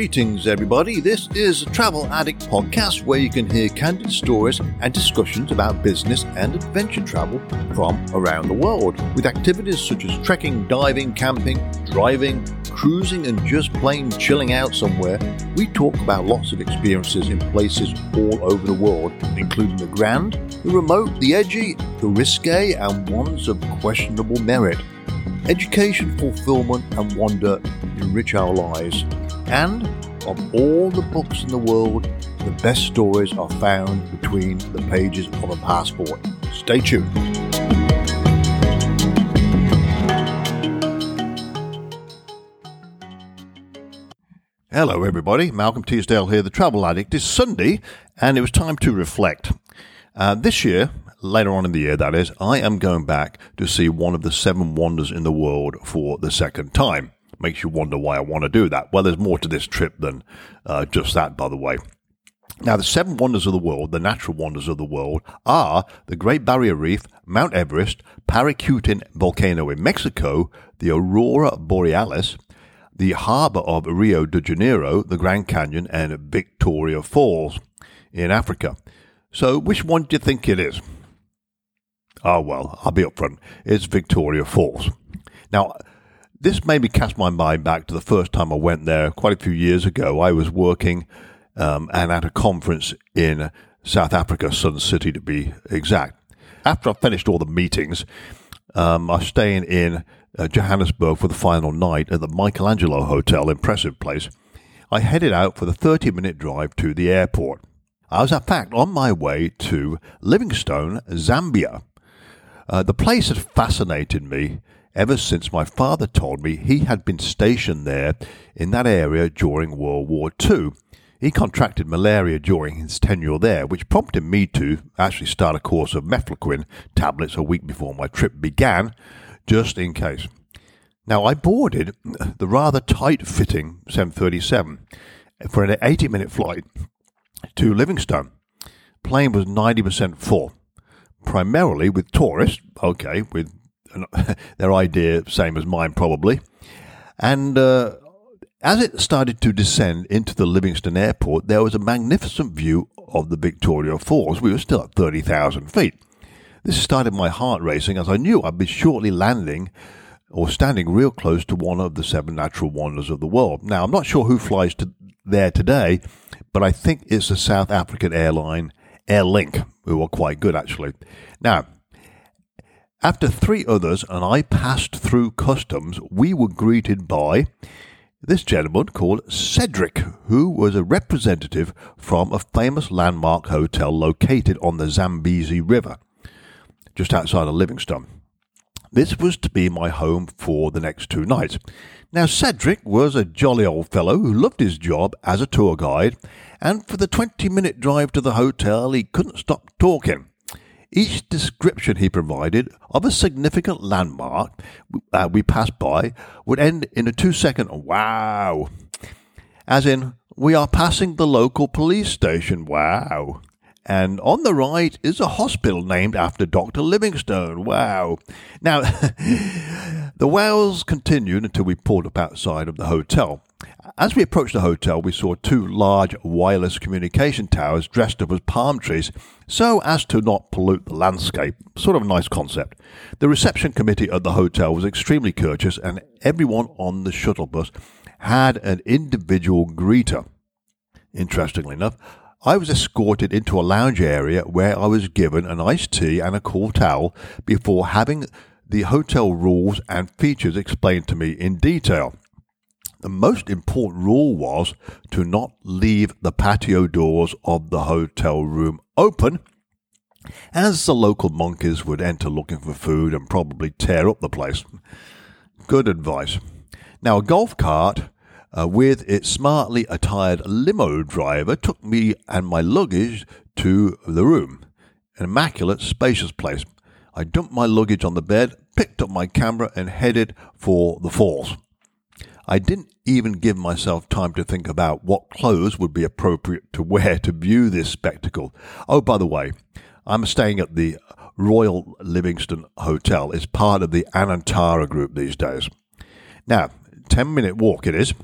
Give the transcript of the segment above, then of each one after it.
Greetings, everybody. This is a Travel Addict podcast where you can hear candid stories and discussions about business and adventure travel from around the world, with activities such as trekking, diving, camping, driving, cruising, and just plain chilling out somewhere. We talk about lots of experiences in places all over the world, including the grand, the remote, the edgy, the risque, and ones of questionable merit. Education, fulfillment, and wonder enrich our lives. And of all the books in the world, the best stories are found between the pages of a passport. Stay tuned. Hello, everybody. Malcolm Teasdale here, the Travel Addict. It's Sunday, and it was time to reflect. Uh, this year, later on in the year, that is, I am going back to see one of the seven wonders in the world for the second time. Makes you wonder why I want to do that. Well, there's more to this trip than uh, just that, by the way. Now, the seven wonders of the world, the natural wonders of the world, are the Great Barrier Reef, Mount Everest, Paricutin volcano in Mexico, the Aurora Borealis, the harbor of Rio de Janeiro, the Grand Canyon, and Victoria Falls in Africa. So, which one do you think it is? Oh, well, I'll be upfront. It's Victoria Falls. Now, this made me cast my mind back to the first time I went there quite a few years ago. I was working um, and at a conference in South Africa, Sun City to be exact. After I finished all the meetings, um, I was staying in uh, Johannesburg for the final night at the Michelangelo Hotel, impressive place. I headed out for the 30 minute drive to the airport. I was, in fact, on my way to Livingstone, Zambia. Uh, the place had fascinated me ever since my father told me he had been stationed there in that area during World War II. He contracted malaria during his tenure there, which prompted me to actually start a course of mefloquine tablets a week before my trip began, just in case. Now, I boarded the rather tight fitting 737 for an 80 minute flight to Livingstone. Plane was 90% full, primarily with tourists, okay, with their idea, same as mine probably. And uh, as it started to descend into the Livingstone airport, there was a magnificent view of the Victoria Falls. We were still at 30,000 feet. This started my heart racing as I knew I'd be shortly landing or standing real close to one of the seven natural wonders of the world. Now, I'm not sure who flies to there today, but I think it's the South African airline Airlink, who are quite good actually. Now, after three others and I passed through customs, we were greeted by this gentleman called Cedric, who was a representative from a famous landmark hotel located on the Zambezi River, just outside of Livingstone. This was to be my home for the next two nights. Now, Cedric was a jolly old fellow who loved his job as a tour guide, and for the 20 minute drive to the hotel, he couldn't stop talking. Each description he provided of a significant landmark uh, we passed by would end in a two second wow. As in, we are passing the local police station, wow. And on the right is a hospital named after Dr. Livingstone, wow. Now, the wows continued until we pulled up outside of the hotel. As we approached the hotel, we saw two large wireless communication towers dressed up as palm trees so as to not pollute the landscape. Sort of a nice concept. The reception committee at the hotel was extremely courteous, and everyone on the shuttle bus had an individual greeter. Interestingly enough, I was escorted into a lounge area where I was given an iced tea and a cool towel before having the hotel rules and features explained to me in detail. The most important rule was to not leave the patio doors of the hotel room open, as the local monkeys would enter looking for food and probably tear up the place. Good advice. Now, a golf cart uh, with its smartly attired limo driver took me and my luggage to the room. An immaculate, spacious place. I dumped my luggage on the bed, picked up my camera, and headed for the falls. I didn't even give myself time to think about what clothes would be appropriate to wear to view this spectacle. Oh, by the way, I'm staying at the Royal Livingstone Hotel. It's part of the Anantara group these days. Now, 10 minute walk it is.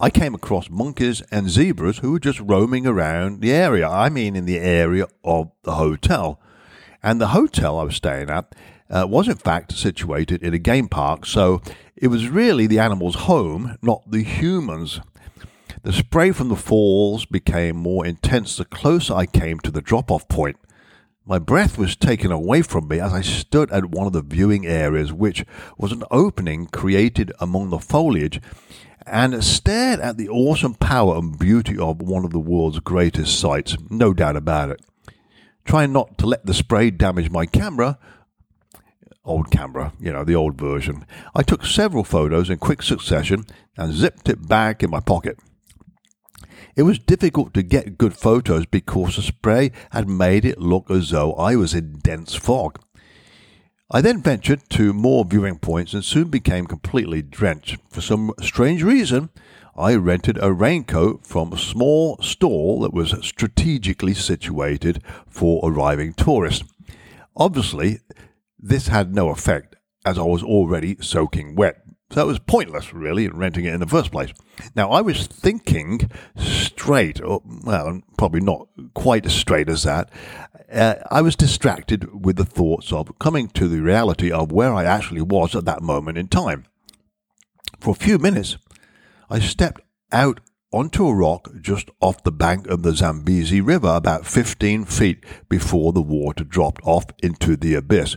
I came across monkeys and zebras who were just roaming around the area. I mean, in the area of the hotel. And the hotel I was staying at uh, was, in fact, situated in a game park, so it was really the animals' home, not the humans. The spray from the falls became more intense the closer I came to the drop off point. My breath was taken away from me as I stood at one of the viewing areas, which was an opening created among the foliage, and stared at the awesome power and beauty of one of the world's greatest sights, no doubt about it. Trying not to let the spray damage my camera, old camera, you know, the old version, I took several photos in quick succession and zipped it back in my pocket. It was difficult to get good photos because the spray had made it look as though I was in dense fog. I then ventured to more viewing points and soon became completely drenched. For some strange reason, I rented a raincoat from a small stall that was strategically situated for arriving tourists. Obviously, this had no effect as I was already soaking wet. So it was pointless, really, renting it in the first place. Now, I was thinking straight, or, well, probably not quite as straight as that. Uh, I was distracted with the thoughts of coming to the reality of where I actually was at that moment in time. For a few minutes, I stepped out onto a rock just off the bank of the Zambezi River, about 15 feet before the water dropped off into the abyss.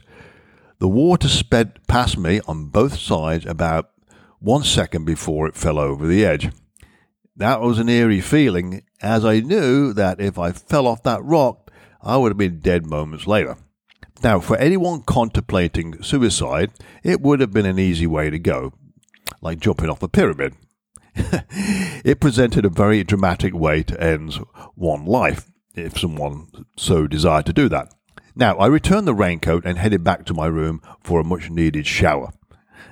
The water sped past me on both sides about one second before it fell over the edge. That was an eerie feeling, as I knew that if I fell off that rock, I would have been dead moments later. Now, for anyone contemplating suicide, it would have been an easy way to go, like jumping off a pyramid. it presented a very dramatic way to end one life, if someone so desired to do that. Now, I returned the raincoat and headed back to my room for a much needed shower.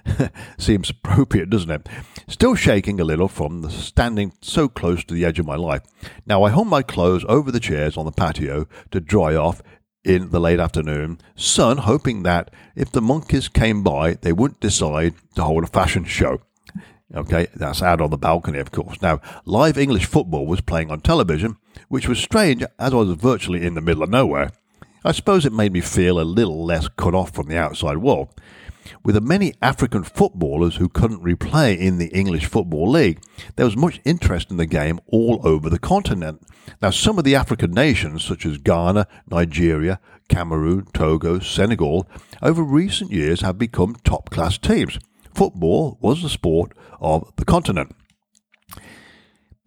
Seems appropriate, doesn't it? Still shaking a little from standing so close to the edge of my life. Now, I hung my clothes over the chairs on the patio to dry off in the late afternoon sun, hoping that if the monkeys came by, they wouldn't decide to hold a fashion show. Okay, that's out on the balcony, of course. Now, live English football was playing on television, which was strange as I was virtually in the middle of nowhere. I suppose it made me feel a little less cut off from the outside world. With the many African footballers who couldn't replay in the English Football League, there was much interest in the game all over the continent. Now, some of the African nations, such as Ghana, Nigeria, Cameroon, Togo, Senegal, over recent years have become top class teams. Football was the sport of the continent.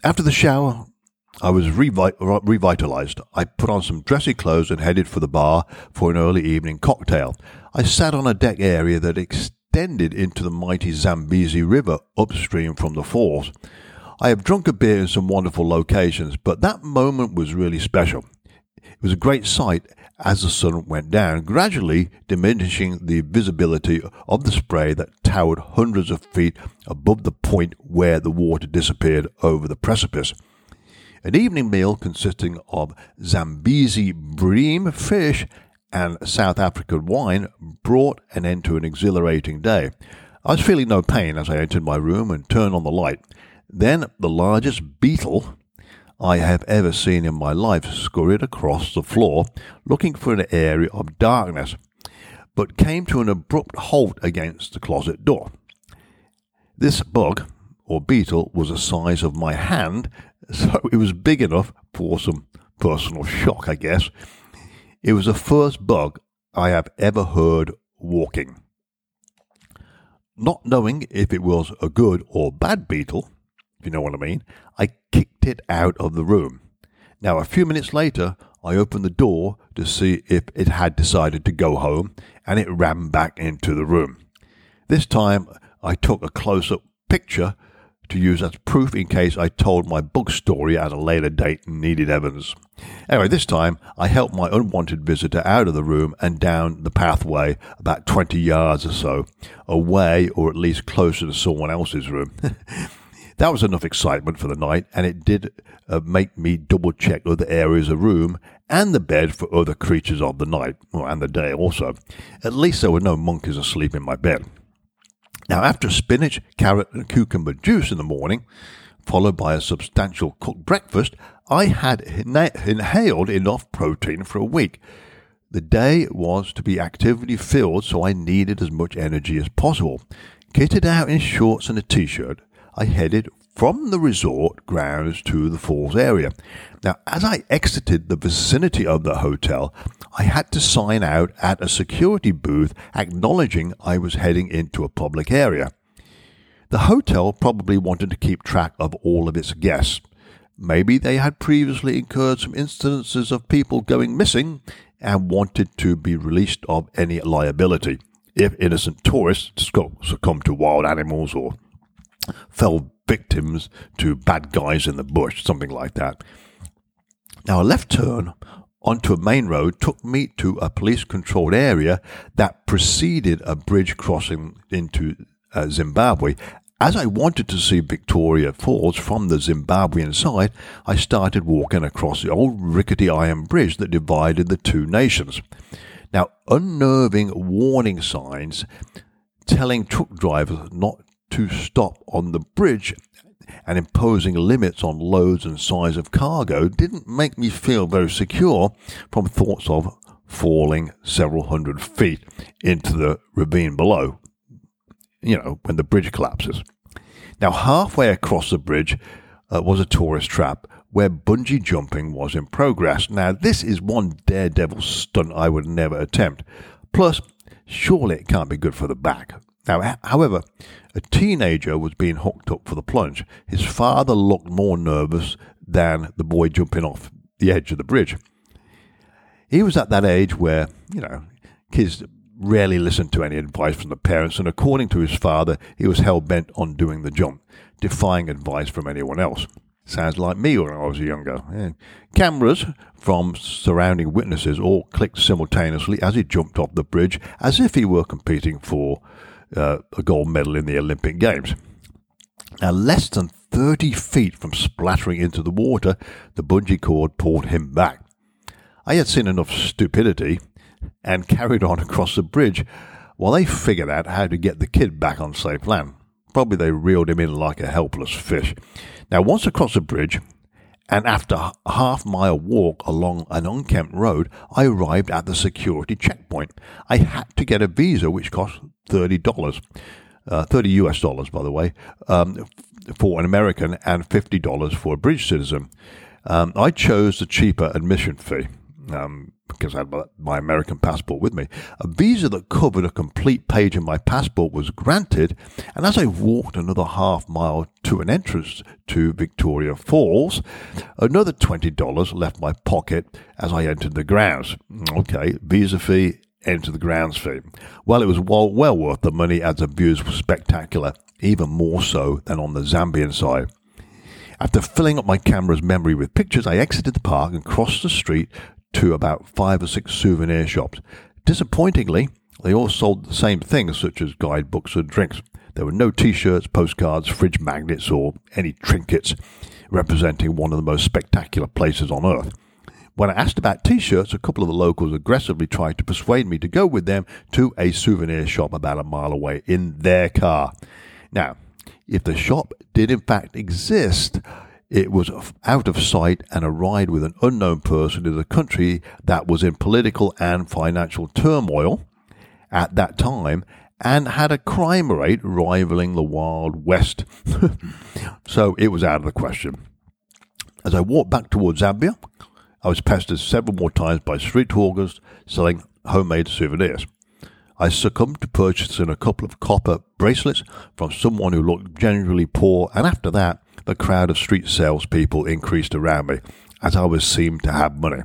After the shower, I was revi- revitalized. I put on some dressy clothes and headed for the bar for an early evening cocktail. I sat on a deck area that extended into the mighty Zambezi River upstream from the falls. I have drunk a beer in some wonderful locations, but that moment was really special. It was a great sight as the sun went down, gradually diminishing the visibility of the spray that towered hundreds of feet above the point where the water disappeared over the precipice. An evening meal consisting of Zambezi bream fish and South African wine brought an end to an exhilarating day. I was feeling no pain as I entered my room and turned on the light. Then the largest beetle I have ever seen in my life scurried across the floor looking for an area of darkness, but came to an abrupt halt against the closet door. This bug, or beetle, was the size of my hand so it was big enough for some personal shock, I guess. It was the first bug I have ever heard walking. Not knowing if it was a good or bad beetle, if you know what I mean, I kicked it out of the room. Now, a few minutes later, I opened the door to see if it had decided to go home, and it ran back into the room. This time, I took a close up picture to use as proof in case I told my book story at a later date and needed evidence. Anyway, this time I helped my unwanted visitor out of the room and down the pathway about 20 yards or so, away or at least closer to someone else's room. that was enough excitement for the night, and it did uh, make me double check other areas of room and the bed for other creatures of the night, well, and the day also. At least there were no monkeys asleep in my bed. Now, after spinach, carrot, and cucumber juice in the morning, followed by a substantial cooked breakfast, I had inhaled enough protein for a week. The day was to be activity filled, so I needed as much energy as possible. Kitted out in shorts and a t shirt, I headed from the resort grounds to the falls area. Now, as I exited the vicinity of the hotel, I had to sign out at a security booth acknowledging I was heading into a public area. The hotel probably wanted to keep track of all of its guests. Maybe they had previously incurred some instances of people going missing and wanted to be released of any liability if innocent tourists succumbed to wild animals or fell victims to bad guys in the bush, something like that. Now, a left turn onto a main road took me to a police controlled area that preceded a bridge crossing into uh, Zimbabwe. As I wanted to see Victoria Falls from the Zimbabwean side, I started walking across the old rickety iron bridge that divided the two nations. Now, unnerving warning signs telling truck drivers not to stop on the bridge and imposing limits on loads and size of cargo didn't make me feel very secure from thoughts of falling several hundred feet into the ravine below, you know, when the bridge collapses. Now, halfway across the bridge uh, was a tourist trap where bungee jumping was in progress. Now, this is one daredevil stunt I would never attempt. Plus, surely it can't be good for the back. Now, however, a teenager was being hooked up for the plunge. His father looked more nervous than the boy jumping off the edge of the bridge. He was at that age where, you know, kids rarely listen to any advice from the parents, and according to his father, he was hell bent on doing the jump, defying advice from anyone else. Sounds like me when I was younger. Yeah. Cameras from surrounding witnesses all clicked simultaneously as he jumped off the bridge as if he were competing for uh, a gold medal in the Olympic Games. Now, less than 30 feet from splattering into the water, the bungee cord pulled him back. I had seen enough stupidity and carried on across the bridge while they figured out how to get the kid back on safe land. Probably they reeled him in like a helpless fish. Now, once across the bridge, and after a half mile walk along an unkempt road, I arrived at the security checkpoint. I had to get a visa, which cost thirty dollars, uh, thirty US dollars, by the way, um, for an American, and fifty dollars for a British citizen. Um, I chose the cheaper admission fee. Um, because I had my American passport with me. A visa that covered a complete page in my passport was granted, and as I walked another half mile to an entrance to Victoria Falls, another $20 left my pocket as I entered the grounds. Okay, visa fee, enter the grounds fee. Well, it was well, well worth the money as the views were spectacular, even more so than on the Zambian side. After filling up my camera's memory with pictures, I exited the park and crossed the street to about five or six souvenir shops. Disappointingly, they all sold the same things, such as guidebooks and drinks. There were no t shirts, postcards, fridge magnets, or any trinkets representing one of the most spectacular places on earth. When I asked about t shirts, a couple of the locals aggressively tried to persuade me to go with them to a souvenir shop about a mile away in their car. Now, if the shop did in fact exist, it was out of sight and a ride with an unknown person in a country that was in political and financial turmoil at that time and had a crime rate rivaling the Wild West. so it was out of the question. As I walked back towards Zambia, I was pestered several more times by street hawkers selling homemade souvenirs. I succumbed to purchasing a couple of copper bracelets from someone who looked genuinely poor, and after that, the crowd of street salespeople increased around me, as I was seemed to have money.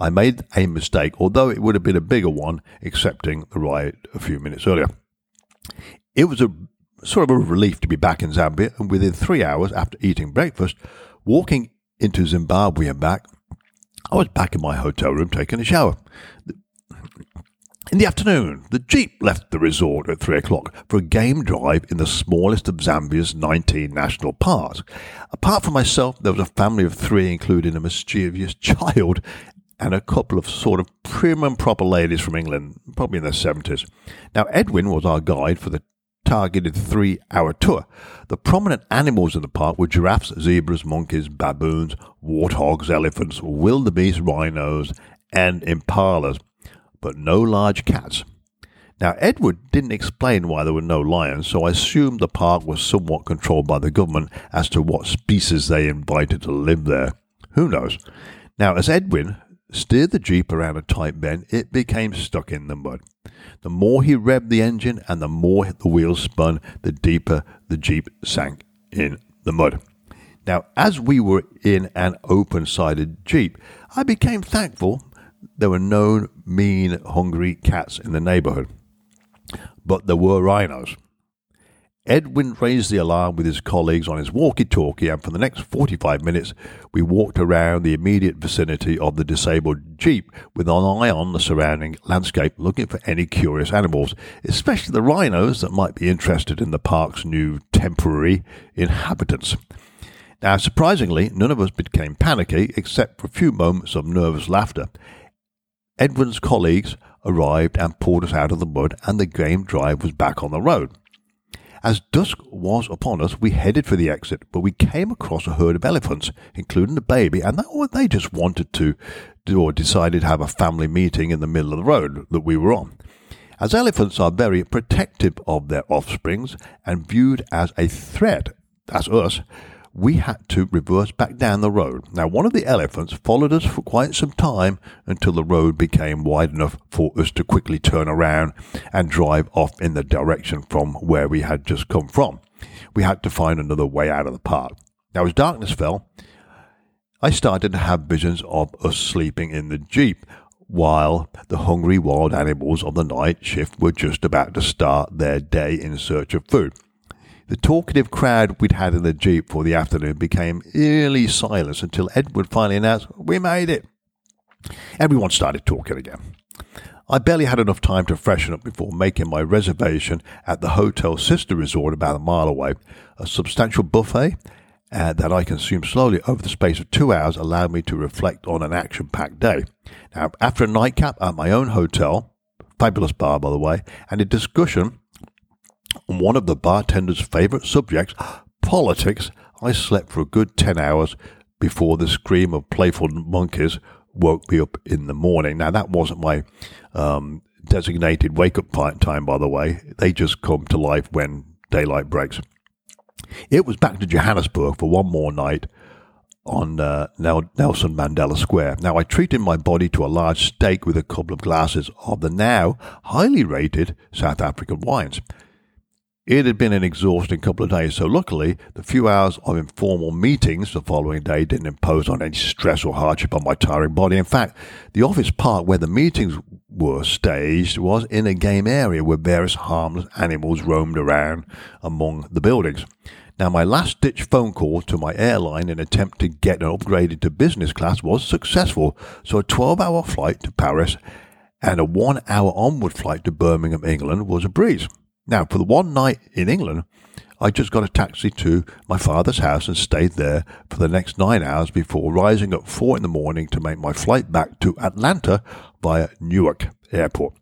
I made a mistake, although it would have been a bigger one, accepting the riot a few minutes earlier. It was a sort of a relief to be back in Zambia, and within three hours after eating breakfast, walking into Zimbabwe and back, I was back in my hotel room taking a shower. In the afternoon, the Jeep left the resort at three o'clock for a game drive in the smallest of Zambia's 19 national parks. Apart from myself, there was a family of three, including a mischievous child and a couple of sort of prim and proper ladies from England, probably in their 70s. Now, Edwin was our guide for the targeted three hour tour. The prominent animals in the park were giraffes, zebras, monkeys, baboons, warthogs, elephants, wildebeest, rhinos, and impalas, but no large cats. Now, Edward didn't explain why there were no lions, so I assumed the park was somewhat controlled by the government as to what species they invited to live there. Who knows? Now, as Edwin steered the Jeep around a tight bend, it became stuck in the mud. The more he revved the engine and the more the wheels spun, the deeper the Jeep sank in the mud. Now, as we were in an open sided Jeep, I became thankful there were no mean, hungry cats in the neighborhood but there were rhinos. Edwin raised the alarm with his colleagues on his walkie talkie, and for the next 45 minutes, we walked around the immediate vicinity of the disabled Jeep with an eye on the surrounding landscape, looking for any curious animals, especially the rhinos that might be interested in the park's new temporary inhabitants. Now, surprisingly, none of us became panicky except for a few moments of nervous laughter. Edwin's colleagues arrived and pulled us out of the mud, and the game drive was back on the road. As dusk was upon us, we headed for the exit, but we came across a herd of elephants, including the baby, and they just wanted to, or decided to have a family meeting in the middle of the road that we were on. As elephants are very protective of their offsprings and viewed as a threat, as us, we had to reverse back down the road. Now, one of the elephants followed us for quite some time until the road became wide enough for us to quickly turn around and drive off in the direction from where we had just come from. We had to find another way out of the park. Now, as darkness fell, I started to have visions of us sleeping in the Jeep while the hungry wild animals of the night shift were just about to start their day in search of food. The talkative crowd we'd had in the Jeep for the afternoon became eerily silent until Edward finally announced, We made it. Everyone started talking again. I barely had enough time to freshen up before making my reservation at the hotel sister resort about a mile away. A substantial buffet uh, that I consumed slowly over the space of two hours allowed me to reflect on an action packed day. Now, after a nightcap at my own hotel, fabulous bar by the way, and a discussion one of the bartender's favorite subjects, politics, I slept for a good 10 hours before the scream of playful monkeys woke me up in the morning. Now, that wasn't my um, designated wake up time, by the way. They just come to life when daylight breaks. It was back to Johannesburg for one more night on uh, Nelson Mandela Square. Now, I treated my body to a large steak with a couple of glasses of the now highly rated South African wines. It had been an exhausting couple of days, so luckily, the few hours of informal meetings the following day didn't impose on any stress or hardship on my tiring body. In fact, the office park where the meetings were staged was in a game area where various harmless animals roamed around among the buildings. Now, my last ditch phone call to my airline in attempt to get an upgraded to business class was successful, so a 12 hour flight to Paris and a one hour onward flight to Birmingham, England was a breeze. Now, for the one night in England, I just got a taxi to my father's house and stayed there for the next nine hours before rising at four in the morning to make my flight back to Atlanta via Newark Airport.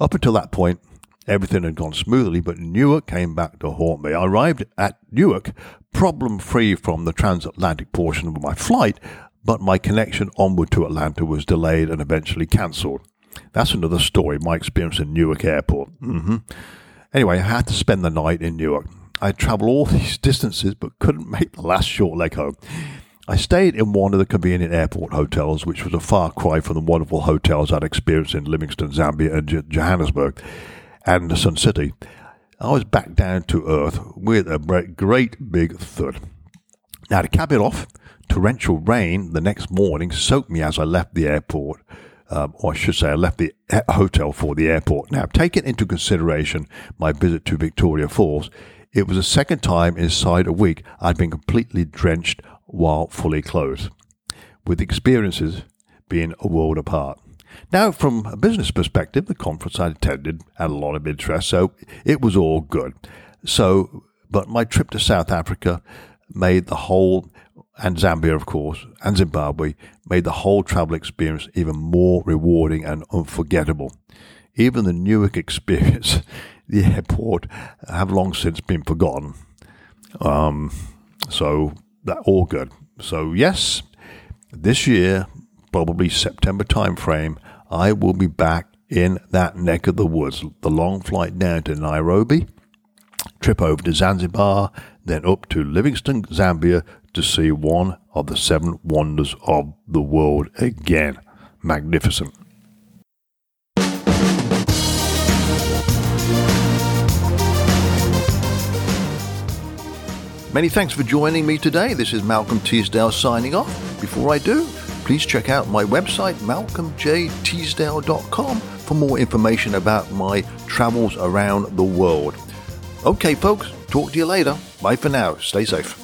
Up until that point, everything had gone smoothly, but Newark came back to haunt me. I arrived at Newark problem free from the transatlantic portion of my flight, but my connection onward to Atlanta was delayed and eventually cancelled. That's another story, my experience in Newark Airport. Mm-hmm. Anyway, I had to spend the night in Newark. I travelled all these distances but couldn't make the last short leg home. I stayed in one of the convenient airport hotels, which was a far cry from the wonderful hotels I'd experienced in Livingstone, Zambia, and Johannesburg, and Sun City. I was back down to earth with a great big thud. Now, to cap it off, torrential rain the next morning soaked me as I left the airport um, or I should say, I left the hotel for the airport. Now, taking into consideration my visit to Victoria Falls, it was the second time inside a week I'd been completely drenched while fully clothed, with experiences being a world apart. Now, from a business perspective, the conference I attended had a lot of interest, so it was all good. So, but my trip to South Africa made the whole and Zambia, of course, and Zimbabwe made the whole travel experience even more rewarding and unforgettable. Even the Newark experience the airport have long since been forgotten. Um, so that all good. So yes, this year, probably September timeframe, I will be back in that neck of the woods. The long flight down to Nairobi, trip over to Zanzibar, then up to Livingstone, Zambia to see one of the seven wonders of the world again. Magnificent. Many thanks for joining me today. This is Malcolm Teasdale signing off. Before I do, please check out my website, malcolmjteasdale.com, for more information about my travels around the world. Okay, folks, talk to you later. Bye for now. Stay safe.